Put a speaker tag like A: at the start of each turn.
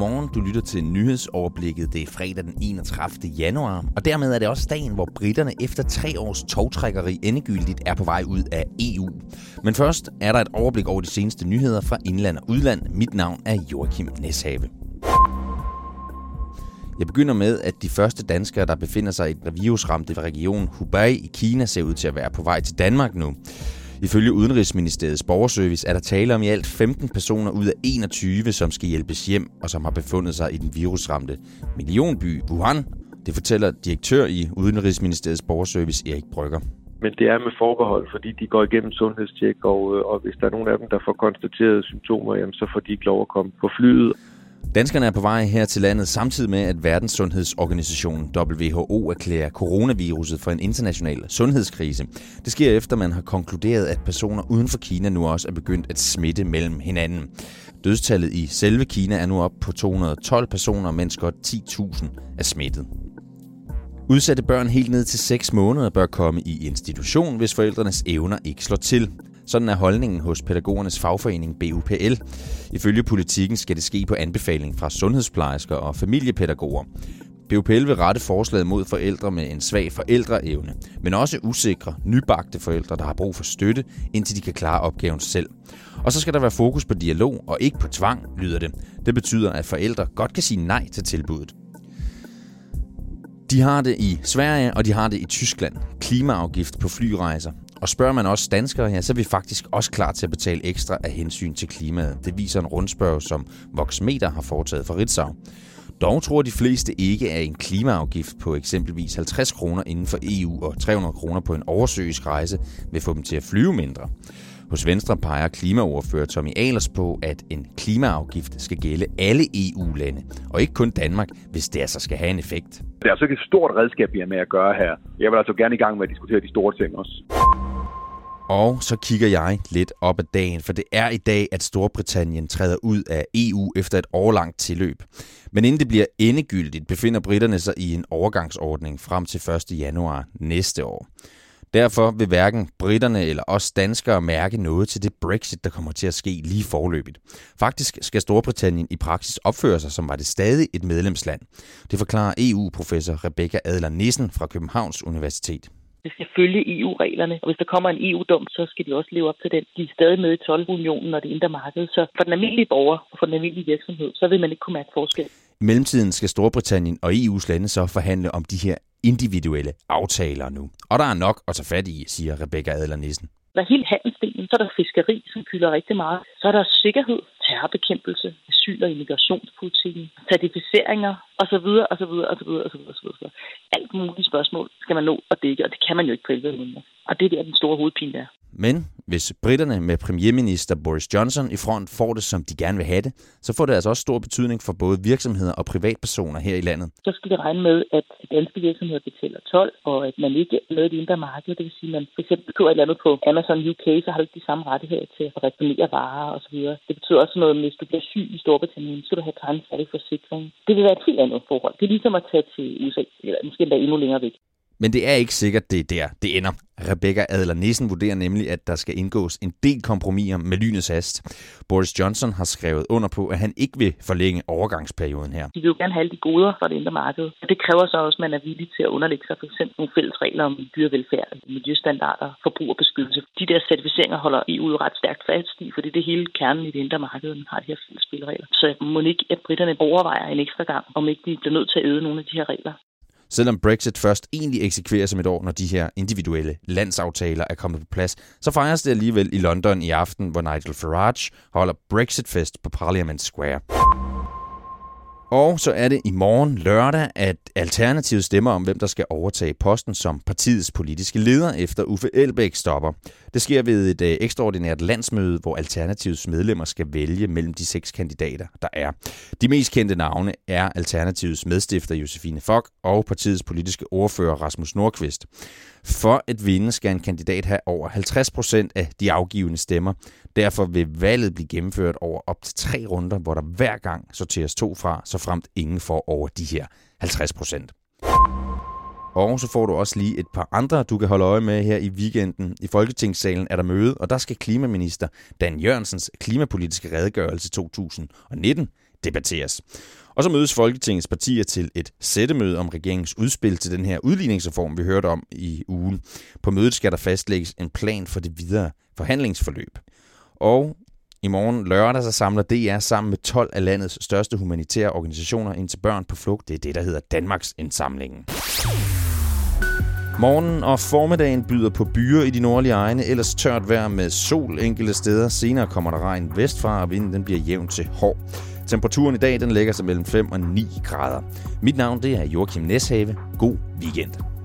A: Godmorgen, du lytter til nyhedsoverblikket. Det er fredag den 31. januar, og dermed er det også dagen, hvor britterne efter tre års togtrækkeri endegyldigt er på vej ud af EU. Men først er der et overblik over de seneste nyheder fra indland og udland. Mit navn er Joachim Neshave. Jeg begynder med, at de første danskere, der befinder sig i den virusramte region Hubei i Kina, ser ud til at være på vej til Danmark nu. Ifølge Udenrigsministeriets borgerservice er der tale om i alt 15 personer ud af 21, som skal hjælpes hjem og som har befundet sig i den virusramte millionby Wuhan. Det fortæller direktør i Udenrigsministeriets borgerservice Erik Brygger.
B: Men det er med forbehold, fordi de går igennem sundhedstjek, og, øh, og hvis der er nogen af dem, der får konstateret symptomer, jamen, så får de ikke lov at komme på flyet.
A: Danskerne er på vej her til landet samtidig med, at Verdenssundhedsorganisationen WHO erklærer coronaviruset for en international sundhedskrise. Det sker efter, man har konkluderet, at personer uden for Kina nu også er begyndt at smitte mellem hinanden. Dødstallet i selve Kina er nu op på 212 personer, mens godt 10.000 er smittet. Udsatte børn helt ned til 6 måneder bør komme i institution, hvis forældrenes evner ikke slår til. Sådan er holdningen hos pædagogernes fagforening BUPL. Ifølge politikken skal det ske på anbefaling fra sundhedsplejersker og familiepædagoger. BUPL vil rette forslaget mod forældre med en svag forældreevne, men også usikre, nybagte forældre, der har brug for støtte, indtil de kan klare opgaven selv. Og så skal der være fokus på dialog og ikke på tvang, lyder det. Det betyder, at forældre godt kan sige nej til tilbuddet. De har det i Sverige, og de har det i Tyskland. Klimaafgift på flyrejser. Og spørger man også danskere her, så er vi faktisk også klar til at betale ekstra af hensyn til klimaet. Det viser en rundspørg, som Voxmeter har foretaget for Ritzau. Dog tror de fleste ikke, at en klimaafgift på eksempelvis 50 kroner inden for EU og 300 kroner på en oversøisk rejse vil få dem til at flyve mindre. Hos Venstre peger klimaoverfører Tommy Ahlers på, at en klimaafgift skal gælde alle EU-lande, og ikke kun Danmark, hvis det altså skal have en effekt.
C: Det er altså ikke et stort redskab, vi har med at gøre her. Jeg vil altså gerne i gang med at diskutere de store ting også.
A: Og så kigger jeg lidt op ad dagen, for det er i dag, at Storbritannien træder ud af EU efter et årlangt tilløb. Men inden det bliver endegyldigt, befinder britterne sig i en overgangsordning frem til 1. januar næste år. Derfor vil hverken britterne eller os danskere mærke noget til det Brexit, der kommer til at ske lige forløbigt. Faktisk skal Storbritannien i praksis opføre sig, som var det stadig et medlemsland. Det forklarer EU-professor Rebecca Adler Nissen fra Københavns Universitet.
D: Det skal følge EU-reglerne, og hvis der kommer en EU-dom, så skal de også leve op til den. De er stadig med i 12-unionen og det indre marked, så for den almindelige borger og for den almindelige virksomhed, så vil man ikke kunne mærke forskel.
A: I mellemtiden skal Storbritannien og EU's lande så forhandle om de her individuelle aftaler nu. Og der er nok at tage fat i, siger Rebecca Adler Nissen.
D: Der er hele handelsdelen, så er der fiskeri, som fylder rigtig meget. Så er der sikkerhed, terrorbekæmpelse, asyl- og immigrationspolitikken, certificeringer osv. osv. osv. osv. osv. Alt mulige spørgsmål skal man nå at dække, og det kan man jo ikke på 11 måneder. Og det er der, den store hovedpine er.
A: Men hvis britterne med premierminister Boris Johnson i front får det, som de gerne vil have det, så får det altså også stor betydning for både virksomheder og privatpersoner her i landet.
D: Så skal vi regne med, at danske virksomheder betaler 12, og at man ikke er med i det indre marked. Det vil sige, at man for eksempel køber et eller andet på Amazon UK, så har du ikke de samme rettigheder til at reklamere varer osv. Det betyder også noget, at hvis du bliver syg i Storbritannien, så skal du have tegnet forsikring. Det vil være et helt andet forhold. Det er ligesom at tage til USA, eller måske endda endnu længere væk.
A: Men det er ikke sikkert, det er der, det ender. Rebecca Adler Nissen vurderer nemlig, at der skal indgås en del kompromiser med lynets hast. Boris Johnson har skrevet under på, at han ikke vil forlænge overgangsperioden her.
D: De vil jo gerne have alle de goder fra det indre marked. Det kræver så også, at man er villig til at underlægge sig for eksempel nogle fælles regler om dyrevelfærd, miljøstandarder, forbrugerbeskyttelse. De der certificeringer holder EU ret stærkt fast i, for det er det hele kernen i det indre marked, man har de her fælles spilleregler. Så må ikke, at britterne overvejer en ekstra gang, om ikke de bliver nødt til at æde nogle af de her regler.
A: Selvom Brexit først egentlig eksekveres som et år, når de her individuelle landsaftaler er kommet på plads, så fejres det alligevel i London i aften, hvor Nigel Farage holder Brexit-fest på Parliament Square. Og så er det i morgen lørdag, at Alternativet stemmer om, hvem der skal overtage posten som partiets politiske leder, efter Uffe Elbæk stopper. Det sker ved et øh, ekstraordinært landsmøde, hvor Alternativets medlemmer skal vælge mellem de seks kandidater, der er. De mest kendte navne er Alternativets medstifter Josefine Fock og partiets politiske ordfører Rasmus Nordqvist. For at vinde skal en kandidat have over 50% af de afgivende stemmer. Derfor vil valget blive gennemført over op til tre runder, hvor der hver gang sorteres to fra, så fremt ingen får over de her 50%. Og så får du også lige et par andre, du kan holde øje med her i weekenden. I Folketingssalen er der møde, og der skal klimaminister Dan Jørgensens klimapolitiske redegørelse 2019 debatteres. Og så mødes Folketingets partier til et sættemøde om regeringens udspil til den her udligningsreform, vi hørte om i ugen. På mødet skal der fastlægges en plan for det videre forhandlingsforløb. Og i morgen lørdag så samler DR sammen med 12 af landets største humanitære organisationer ind til børn på flugt. Det er det, der hedder Danmarks Indsamlingen. Morgen og formiddagen byder på byer i de nordlige egne, ellers tørt vejr med sol enkelte steder. Senere kommer der regn vestfra, og vinden den bliver jævn til hård. Temperaturen i dag den ligger sig mellem 5 og 9 grader. Mit navn det er Joachim Neshave. God weekend.